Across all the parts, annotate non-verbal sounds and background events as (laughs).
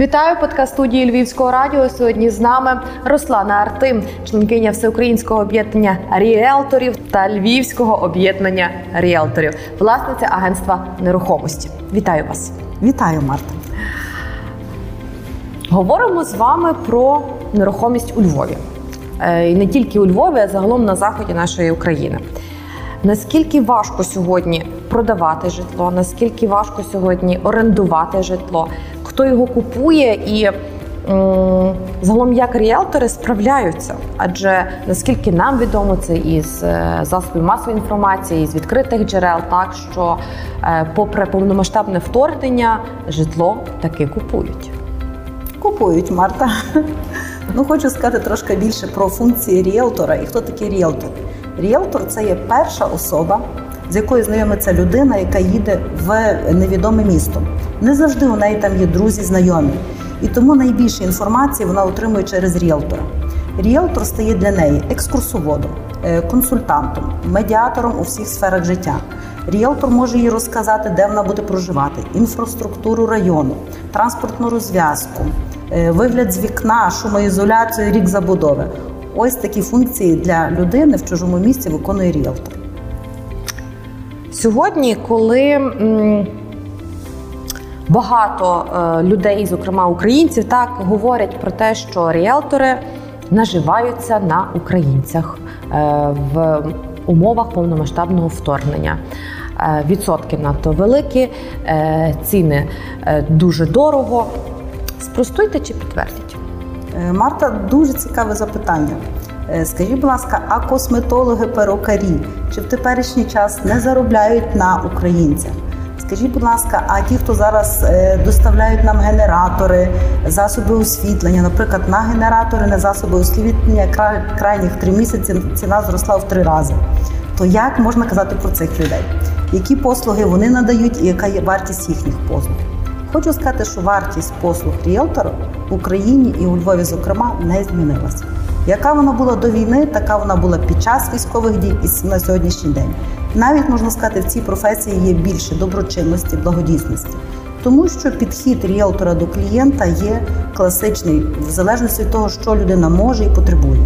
Вітаю подкаст студії Львівського радіо. Сьогодні з нами Руслана Артим, членкиня всеукраїнського об'єднання ріелторів та Львівського об'єднання ріелторів, власниця агентства нерухомості. Вітаю вас! Вітаю, Марта. Говоримо з вами про нерухомість у Львові. Е, і не тільки у Львові, а загалом на заході нашої України. Наскільки важко сьогодні продавати житло? Наскільки важко сьогодні орендувати житло? Хто його купує і загалом як ріелтори справляються? Адже наскільки нам відомо це із е, засобів масової інформації, з відкритих джерел, так що, е, попри повномасштабне вторгнення, житло таки купують. Купують Марта. Ну, хочу сказати трошки більше про функції ріелтора і хто такий ріелтор. Ріелтор це є перша особа, з якою знайомиться людина, яка їде в невідоме місто. Не завжди у неї там є друзі, знайомі. І тому найбільше інформації вона отримує через ріелтора. Ріелтор стає для неї екскурсоводом, е, консультантом, медіатором у всіх сферах життя. Ріелтор може їй розказати, де вона буде проживати, інфраструктуру району, транспортну розв'язку, е, вигляд з вікна, шумоізоляцію, рік забудови. Ось такі функції для людини в чужому місці виконує ріелтор. Сьогодні, коли багато е, людей, зокрема українців, так говорять про те, що ріелтори наживаються на українцях е, в умовах повномасштабного вторгнення. Е, Відсотки надто великі, ціни дуже дорого. Спростуйте чи підтвердіть? Марта, дуже цікаве запитання. Скажіть, будь ласка, а косметологи перукарі чи в теперішній час не заробляють на українцях? Скажіть, будь ласка, а ті, хто зараз е, доставляють нам генератори, засоби освітлення, наприклад, на генератори, на засоби освітлення крайніх три місяці ціна зросла в три рази. То як можна казати про цих людей? Які послуги вони надають і яка є вартість їхніх послуг? Хочу сказати, що вартість послуг ріелтора в Україні і у Львові, зокрема, не змінилася. Яка вона була до війни, така вона була під час військових дій і на сьогоднішній день. Навіть можна сказати, в цій професії є більше доброчинності, благодійсності, тому що підхід ріелтора до клієнта є класичний, в залежності від того, що людина може і потребує.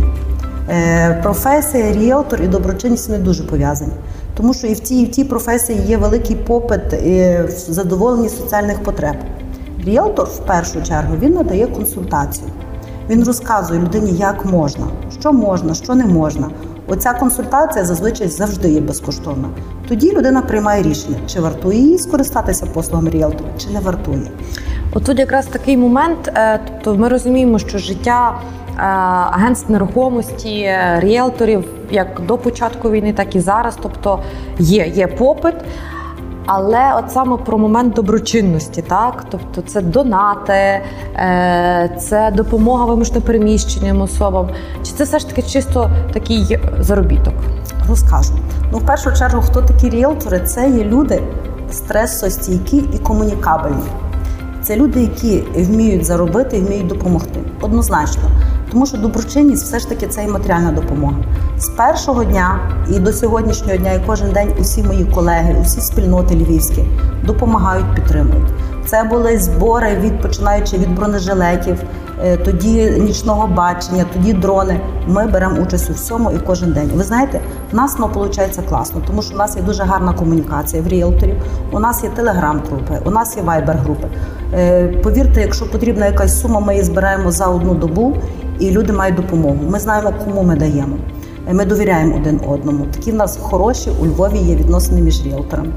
Е, Професія ріелтор і доброчинність не дуже пов'язані, тому що і в цій, і в тій професії є великий попит е, в задоволенні соціальних потреб. Ріелтор в першу чергу він надає консультацію. Він розказує людині, як можна, що можна, що не можна. Оця консультація зазвичай завжди є безкоштовна. Тоді людина приймає рішення, чи вартує їй скористатися послугами ріелтора, чи не вартує. От тут якраз такий момент. е, Тобто ми розуміємо, що життя е, агентств нерухомості, е, ріелторів як до початку війни, так і зараз. Тобто є, є попит. Але от саме про момент доброчинності, так тобто це донати, е, це допомога вимушено переміщеним особам. Чи це все ж таки чисто такий заробіток? Розкажу. Ну, в першу чергу, хто такі ріелтори? Це є люди стресостійкі і комунікабельні. Це люди, які вміють заробити вміють допомогти. Однозначно. Тому що доброчинність все ж таки це і матеріальна допомога. З першого дня і до сьогоднішнього дня, і кожен день усі мої колеги, усі спільноти львівські допомагають, підтримують. Це були збори від починаючи від бронежилетів, е, тоді нічного бачення, тоді дрони. Ми беремо участь у всьому і кожен день. Ви знаєте, в нас воно виходить класно, тому що в нас є дуже гарна комунікація в ріелторів. У нас є телеграм-групи, у нас є вайбер-групи. Е, Повірте, якщо потрібна якась сума, ми її збираємо за одну добу, і люди мають допомогу. Ми знаємо, кому ми даємо. Ми довіряємо один одному. Такі в нас хороші у Львові є відносини між ріелторами.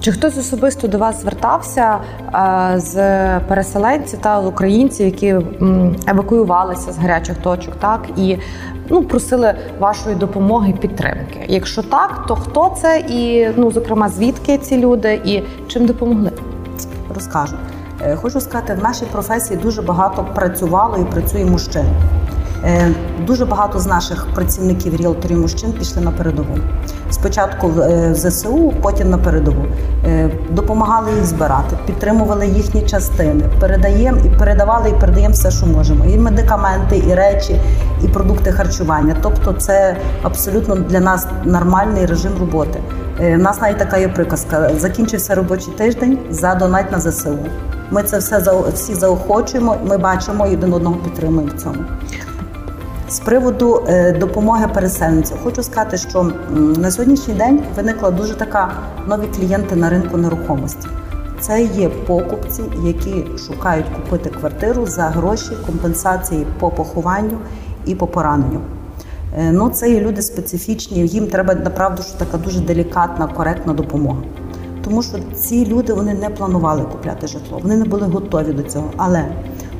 Чи хтось особисто до вас звертався е, з переселенців та з українців, які м, евакуювалися з гарячих точок, так і ну просили вашої допомоги, підтримки? Якщо так, то хто це і ну зокрема звідки ці люди і чим допомогли? Розкажу. Е, Хочу сказати, в нашій професії дуже багато працювало і працює мужчин. Е, Дуже багато з наших працівників ріелторів мужчин пішли на передову. Спочатку в е, ЗСУ, потім на передову. Допомагали їх збирати, підтримували їхні частини, передаємо і передавали і передаємо все, що можемо. І медикаменти, і речі, і продукти харчування. Тобто, це абсолютно для нас нормальний режим роботи. У нас навіть така є приказка: закінчився робочий тиждень, задонать на ЗСУ. Ми це все всі заохочуємо, ми бачимо і один одного підтримуємо в цьому. З приводу е, допомоги переселенцям, хочу сказати, що на сьогоднішній день виникла дуже така нові клієнти на ринку нерухомості. Це є покупці, які шукають купити квартиру за гроші компенсації по похованню і по пораненню. Е, Ну, це є люди специфічні, їм треба направду, що така дуже делікатна, коректна допомога. Тому що ці люди вони не планували купляти житло, вони не були готові до цього. Але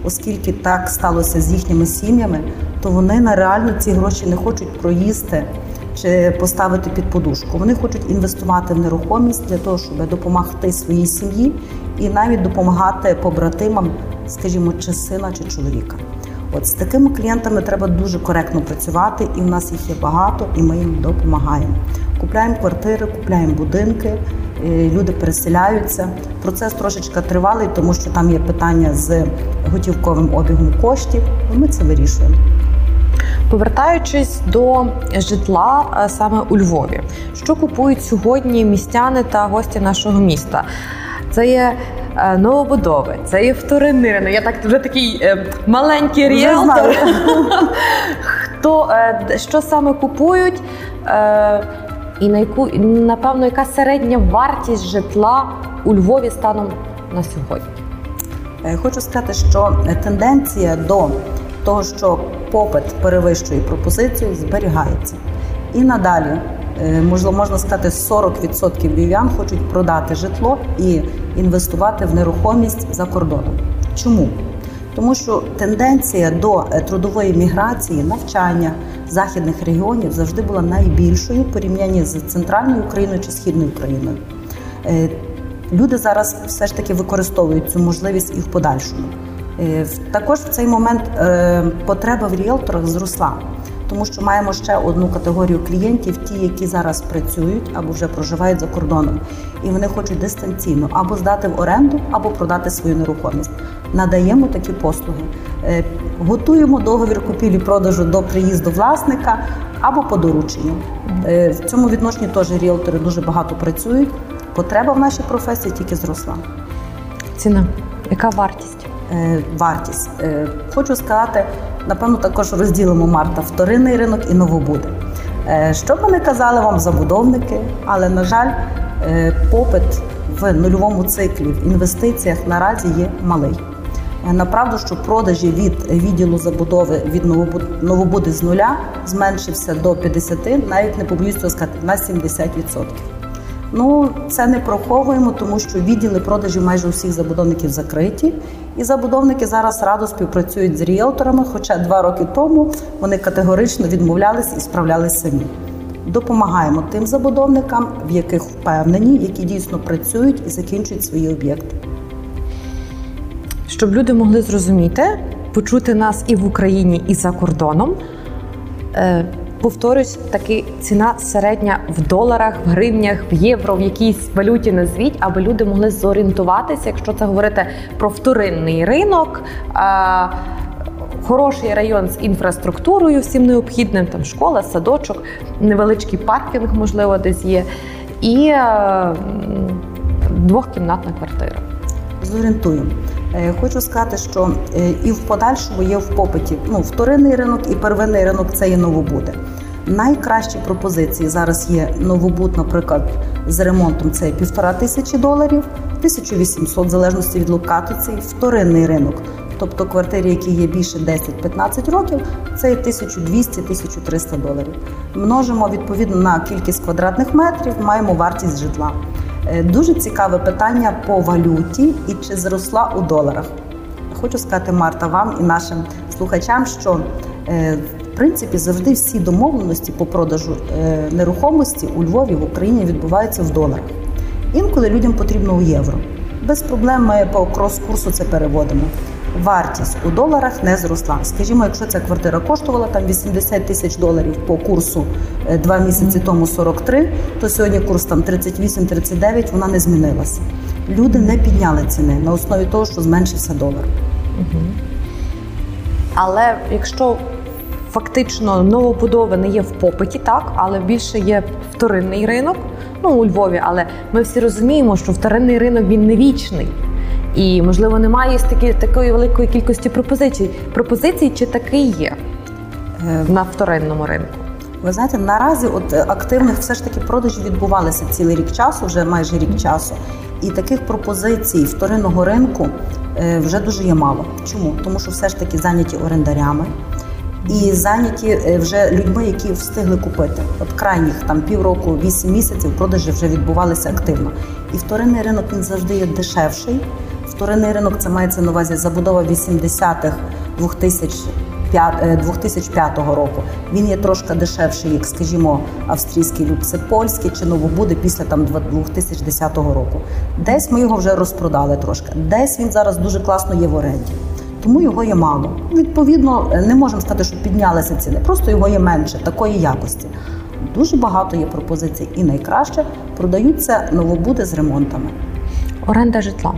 оскільки так сталося з їхніми сім'ями, то вони на реально ці гроші не хочуть проїсти чи поставити під подушку. Вони хочуть інвестувати в нерухомість для того, щоб допомогти своїй сім'ї і навіть допомагати побратимам, скажімо, чи сина, чи чоловіка. От з такими клієнтами треба дуже коректно працювати, і в нас їх є багато, і ми їм допомагаємо. Купляємо квартири, купляємо будинки, люди переселяються. Процес трошечки тривалий, тому що там є питання з готівковим обігом коштів. і Ми це вирішуємо. Повертаючись до житла е, саме у Львові, що купують сьогодні містяни та гості нашого міста? Це є е, новобудови, це є вторинний ринок. Я так вже такий е, маленький ріелтор. (laughs) Хто е, що саме купують? І на яку напевно, яка середня вартість житла у Львові станом на сьогодні? Е, Хочу сказати, що тенденція до того, що попит перевищує пропозицію, зберігається. І надалі, е, можливо, можна сказати, 40% львів'ян хочуть продати житло і інвестувати в нерухомість за кордоном. Чому? Тому що тенденція до е, трудової міграції, навчання західних регіонів завжди була найбільшою в з центральною Україною чи східною Україною. Е, Люди зараз все ж таки використовують цю можливість і в подальшому. Е, Також в цей момент потреба в ріелторах зросла, тому що маємо ще одну категорію клієнтів, ті, які зараз працюють або вже проживають за кордоном, і вони хочуть дистанційно або здати в оренду, або продати свою нерухомість. Надаємо такі послуги. Е, Готуємо договір купівлі-продажу до приїзду власника або по дорученню. Е, В цьому відношенні теж ріелтори дуже багато працюють. Потреба в нашій професії тільки зросла. Ціна, яка вартість? Е, Вартість. Е, Хочу сказати, напевно, також розділимо Марта вторинний ринок і новобуди. Е, Що б не казали вам забудовники, але на жаль, попит в нульовому циклі в інвестиціях наразі є малий. Направду, що продажі від відділу забудови від новобуд- новобуди з нуля зменшився до 50, навіть не побоюсь цього сказати, на 70%. Ну, це не проховуємо, тому що відділи продажів майже усіх забудовників закриті, і забудовники зараз радо співпрацюють з ріелторами, хоча два роки тому вони категорично відмовлялись і справлялись самі. Допомагаємо тим забудовникам, в яких впевнені, які дійсно працюють і закінчують свої об'єкти. Щоб люди могли зрозуміти, почути нас і в Україні, і за кордоном. Повторюсь, таки ціна середня в доларах, в гривнях, в євро, в якійсь валюті назвіть, аби люди могли зорієнтуватися, якщо це говорити про вторинний ринок. Е, Хороший район з інфраструктурою, всім необхідним, там школа, садочок, невеличкий паркінг, можливо, десь є, і двохкімнатна квартира. Зорієнтуємо. Е, Хочу сказати, що е, і в подальшому є в попиті ну, вторинний ринок і первинний ринок це є новобуди. Найкращі пропозиції зараз є новобуд, наприклад, з ремонтом це півтора тисячі доларів, 1800 в залежності від локації, вторинний ринок. Тобто квартири, які є більше 10-15 років, це є 1200-1300 доларів. Множимо відповідно на кількість квадратних метрів, маємо вартість житла. Е, Дуже цікаве питання по валюті і чи зросла у доларах. Хочу сказати, Марта, вам і нашим слухачам, що е, в принципі завжди всі домовленості по продажу е, нерухомості у Львові в Україні відбуваються в доларах. Інколи людям потрібно у євро. Без проблем ми по крос-курсу це переводимо. Вартість у доларах не зросла. Скажімо, якщо ця квартира коштувала там 80 тисяч доларів по курсу е, два місяці тому 43, то сьогодні курс там 38-39, вона не змінилася. Люди не підняли ціни на основі того, що зменшився долар. Але якщо фактично новобудови не є в попиті, так, але більше є вторинний ринок, ну у Львові, але ми всі розуміємо, що вторинний ринок він не вічний. І можливо немає такі, такої великої кількості пропозицій. Пропозицій чи такий є Е, на вторинному ринку? Ви знаєте, наразі от е, активних все ж таки продажі відбувалися цілий рік часу, вже майже рік часу. І таких пропозицій вторинного ринку е, вже дуже є мало. Чому? Тому що все ж таки зайняті орендарями і зайняті вже людьми, які встигли купити. От крайніх там півроку, вісім місяців продажі вже відбувалися активно. І вторинний ринок він завжди є дешевший. Вторинний ринок це мається на увазі забудова 80-х, 2000 2005 року. Він є трошки дешевший, як, скажімо, австрійський люд, польський чи новобуди після там 2010 року. Десь ми його вже розпродали трошки, десь він зараз дуже класно є в оренді. Тому його є мало. Відповідно, не можемо сказати, що піднялися ціни, просто його є менше такої якості. Дуже багато є пропозицій, і найкраще продаються новобуди з ремонтами. Оренда житла.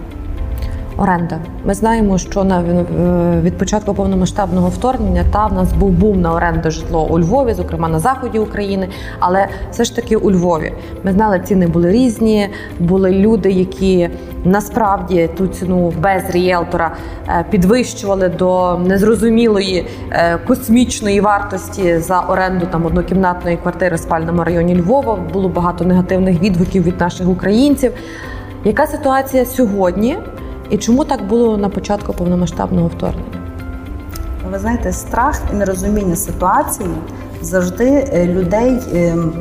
Оренда. Ми знаємо, що на е, від початку повномасштабного вторгнення та в нас був бум на оренду житло у Львові, зокрема на заході України, але все ж таки у Львові. Ми знали, ціни були різні. Були люди, які насправді ту ціну без рієлтора е, підвищували до незрозумілої е, космічної вартості за оренду там однокімнатної квартири в спальному районі Львова. Було багато негативних відгуків від наших українців. Яка ситуація сьогодні? І чому так було на початку повномасштабного вторгнення? Ви знаєте, страх і нерозуміння ситуації завжди е, людей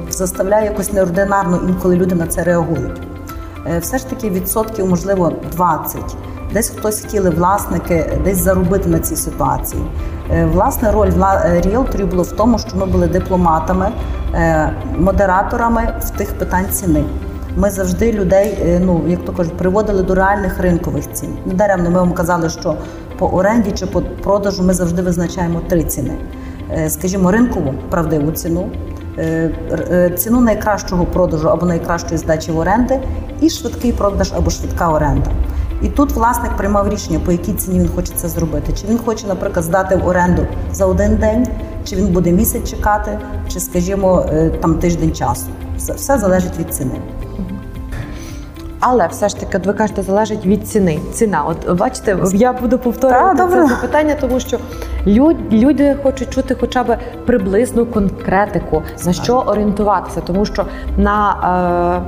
заставляє якось неординарно, інколи люди на це реагують. Е, все ж таки відсотків, можливо, 20. Десь хтось хотіли власники десь заробити на цій ситуації. Е, власне, роль ріелторів було в тому, що ми були дипломатами, модераторами в тих питань ціни. Ми завжди людей, е, ну як то кажуть, приводили до реальних ринкових цін. Недаремно ми вам казали, що по оренді чи по продажу ми завжди визначаємо три ціни. Е, скажімо, ринкову правдиву ціну, е, ціну найкращого продажу або найкращої здачі в оренди, і швидкий продаж або швидка оренда. І тут власник приймав рішення, по якій ціні він хоче це зробити. Чи він хоче, наприклад, здати в оренду за один день, чи він буде місяць чекати, чи, скажімо, там тиждень часу. Все залежить від ціни. Але все ж таки, от ви кажете, залежить від ціни. Ціна, от бачите, я буду повторювати Та, це запитання, тому що люди хочуть чути хоча б приблизну конкретику, на що орієнтуватися, тому що на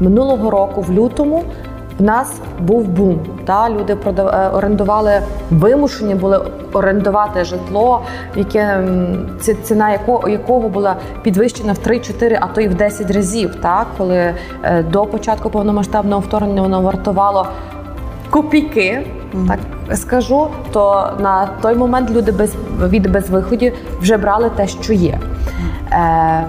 е, минулого року в лютому в нас був бум. Та люди продав е, орендували вимушені були орендувати житло, яке ціна якого якого була підвищена в 3-4, а то й в 10 разів. Так, коли е, до початку повномасштабного вторгнення воно вартувало копійки. Так скажу, то на той момент люди без від безвиходів вже брали те, що є. Е,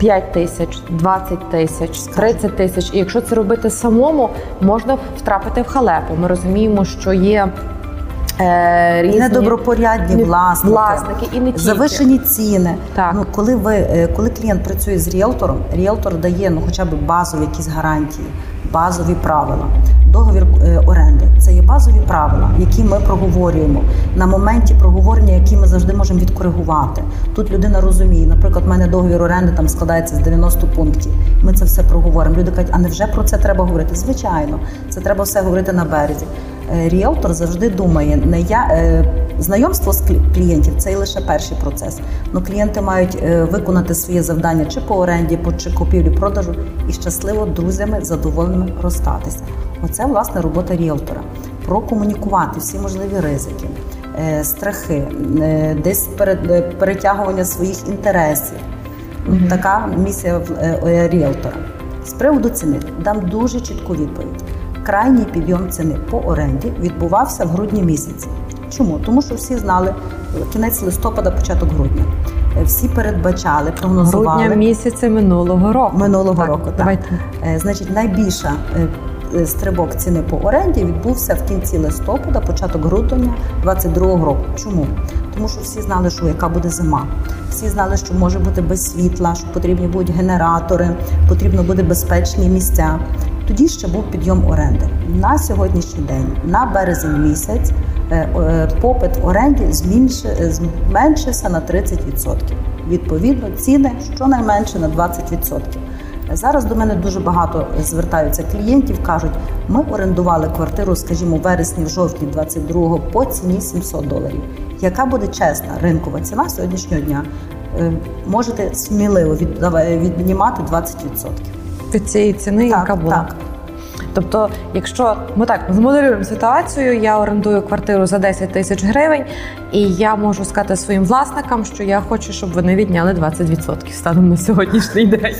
5 тисяч, 20 тисяч, 30 тисяч. І якщо це робити самому, можна втрапити в халепу. Ми розуміємо, що є. Е, різні недобропорядні власники, власники і не тільки. завишені ціни. Так. Ну коли ви е, коли клієнт працює з ріелтором, ріелтор дає ну хоча б базові якісь гарантії, базові правила. Договір е, оренди це є базові правила, які ми проговорюємо на моменті проговорення, які ми завжди можемо відкоригувати. Тут людина розуміє, наприклад, в мене договір оренди там складається з 90 пунктів. Ми це все проговоримо. Люди кажуть, а не вже про це треба говорити? Звичайно, це треба все говорити на березі. Е, ріелтор завжди думає, не я е, знайомство з клієнтів це і лише перший процес. Ну клієнти мають е, виконати своє завдання чи по оренді, чи купівлі продажу і щасливо друзями задоволеними розстатися. Оце власне робота ріелтора. Прокомунікувати всі можливі ризики, страхи, десь перетягування своїх інтересів. Mm-hmm. Така місія ріелтора. З приводу ціни дам дуже чітку відповідь крайній підйом ціни по оренді відбувався в грудні місяці. Чому? Тому що всі знали кінець листопада, початок грудня. Е, всі передбачали, прогнозували грудня місяця минулого року. Минулого так, року, так. Давайте. Е, значить, найбільша е, стрибок ціни по оренді відбувся в кінці листопада, початок грудня 22-го року. Чому? Тому що всі знали, що яка буде зима. Всі знали, що може бути без світла, що потрібні будуть генератори, потрібно буде безпечні місця. Тоді ще був підйом оренди. На сьогоднішній день, на березень місяць, е, е, попит оренді зменшився на 30%. Відповідно, ціни щонайменше на 20%. Зараз до мене дуже багато звертаються клієнтів, кажуть, ми орендували квартиру, скажімо, в вересні, в жовтні 22-го по ціні 700 доларів. Яка буде чесна ринкова ціна сьогоднішнього дня? Е, Можете сміливо віднімати 20%. Від цієї ціни, яка була. так. Тобто, якщо ми так змоделюємо ситуацію, я орендую квартиру за 10 тисяч гривень, і я можу сказати своїм власникам, що я хочу, щоб вони відняли 20% станом на сьогоднішній день.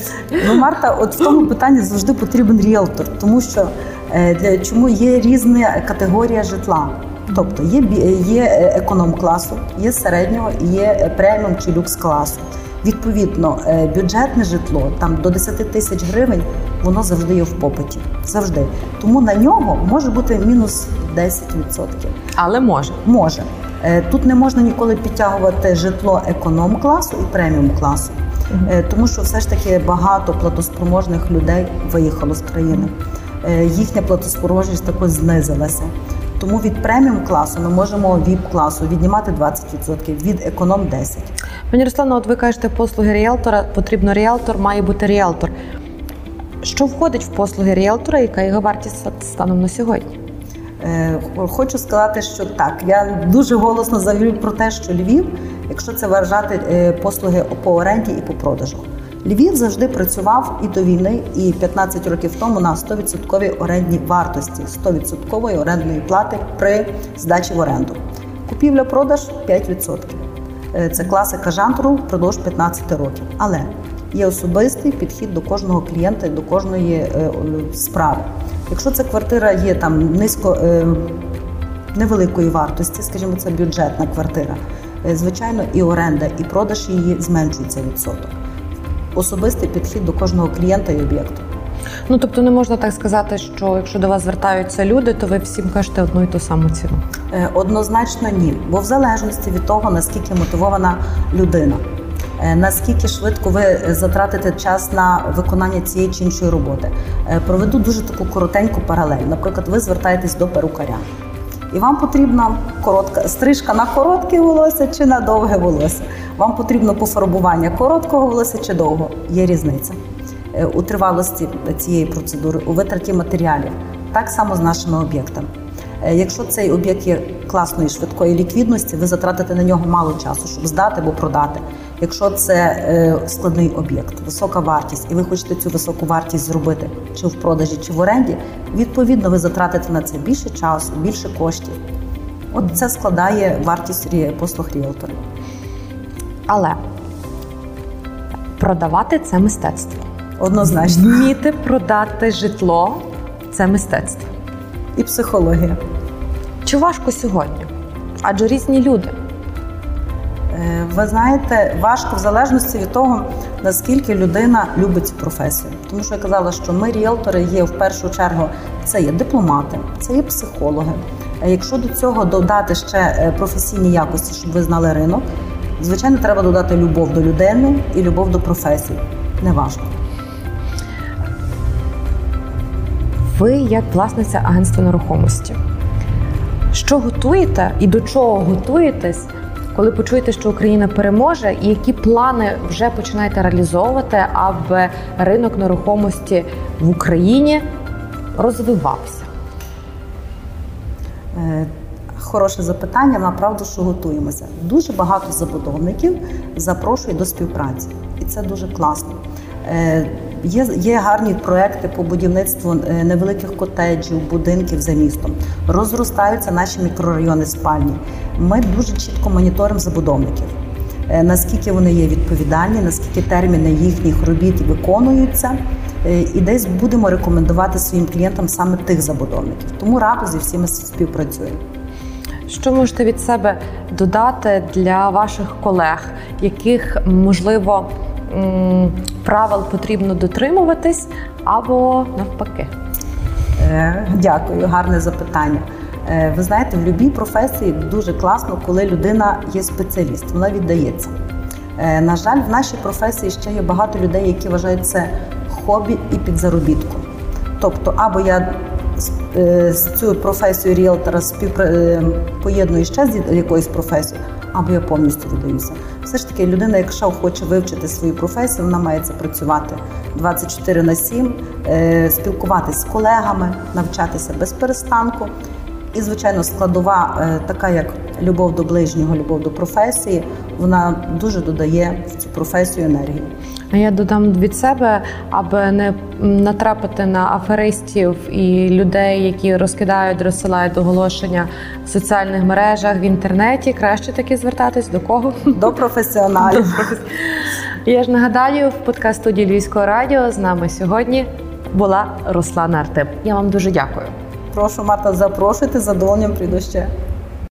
Ну, Марта, от в тому питанні завжди потрібен ріелтор, тому що е, для чому є різна категорія житла. Тобто є є е, економ класу, є середнього, є преміум чи люкс класу. Відповідно, е, бюджетне житло там до 10 тисяч гривень, воно завжди є в попиті. Завжди. Тому на нього може бути мінус 10%. Але може. Може. Е, Тут не можна ніколи підтягувати житло економ класу і преміум класу, Е, тому що все ж таки багато платоспроможних людей виїхало з країни. Їхня платоспроможність також знизилася. Тому від преміум класу ми можемо віп класу віднімати 20%, від економ 10%. Пані Руслано, от ви кажете, послуги ріелтора, потрібно ріелтор, має бути ріелтор. Що входить в послуги ріелтора, яка його вартість станом на сьогодні? Е, Хочу сказати, що так. Я дуже голосно заявлю про те, що Львів, якщо це вважати е, послуги по оренді і по продажу. Львів завжди працював і до війни, і 15 років тому на 100% орендній вартості, 100% орендної плати при здачі в оренду. Купівля-продаж 5%. Е, Це класика жанру впродовж 15 років. Але є особистий підхід до кожного клієнта і до кожної е, справи. Якщо ця квартира є там низько е, невеликої вартості, скажімо, це бюджетна квартира, звичайно, і оренда, і продаж її зменшується відсоток. Особистий підхід до кожного клієнта і об'єкту. Ну тобто не можна так сказати, що якщо до вас звертаються люди, то ви всім кажете одну і ту саму ціну. Е, Однозначно ні, бо в залежності від того, наскільки мотивована людина, е, наскільки швидко ви затратите час на виконання цієї чи іншої роботи. Е, Проведу дуже таку коротеньку паралель. Наприклад, ви звертаєтесь до перукаря, і вам потрібна коротка стрижка на коротке волосся чи на довге волосся. Вам потрібно пофарбування короткого волосся чи довго. Є різниця е, у тривалості цієї процедури, у витраті матеріалів. Так само з нашими об'єктами. Е, Якщо цей об'єкт є класної швидкої ліквідності, ви затратите на нього мало часу, щоб здати або продати. Якщо це е, складний об'єкт, висока вартість, і ви хочете цю високу вартість зробити чи в продажі, чи в оренді, відповідно ви затратите на це більше часу, більше коштів. От це складає вартість послуг ріелтора. Але продавати це мистецтво. Однозначно. Вміти продати житло це мистецтво. І психологія. Чи важко сьогодні? Адже різні люди. Е, Ви знаєте, важко в залежності від того, наскільки людина любить цю професію. Тому що я казала, що ми, ріелтори, є в першу чергу це є дипломати, це є психологи. Якщо до цього додати ще е, професійні якості, щоб ви знали ринок, звичайно, треба додати любов до людини і любов до професії. Не важко. Ви як власниця агентства нерухомості. Що готуєте і до чого готуєтесь, коли почуєте, що Україна переможе, і які плани вже починаєте реалізовувати, аби ринок нерухомості в Україні розвивався? Е, Хороше запитання. Направду, що готуємося. Дуже багато забудовників запрошують до співпраці, і це дуже класно. Є, є гарні проекти по будівництву е, невеликих котеджів, будинків за містом. Розростаються наші мікрорайони спальні. Ми дуже чітко моніторимо забудовників. Е, Наскільки вони є відповідальні, наскільки терміни їхніх робіт виконуються, Е, і десь будемо рекомендувати своїм клієнтам саме тих забудовників. Тому радо зі всіма співпрацюємо. Що можете від себе додати для ваших колег, яких можливо правил потрібно дотримуватись, або навпаки? Е, Дякую, гарне запитання. Е, Ви знаєте, в будь-якій професії дуже класно, коли людина є спеціаліст, вона віддається. Е, На жаль, в нашій професії ще є багато людей, які вважають це хобі і підзаробітком. Тобто, або я з- цю професію ріелтора поєдную ще з якоюсь професією, або я повністю віддаюся. Все ж таки, людина, якщо хоче вивчити свою професію, вона має це працювати 24 на 7, е, спілкуватися з колегами, навчатися без перестанку. І, звичайно, складова, е, така як любов до ближнього, любов до професії, вона дуже додає в цю професію енергії. А я додам від себе, аби не натрапити на аферистів і людей, які розкидають, розсилають оголошення в соціальних мережах в інтернеті. Краще таки звертатись до кого? До професіоналів. Я ж нагадаю, в подкаст студії Львівського радіо з нами сьогодні була Руслана Артем. Я вам дуже дякую. Прошу, Марта, запрошуйте, задоволенням прийду ще.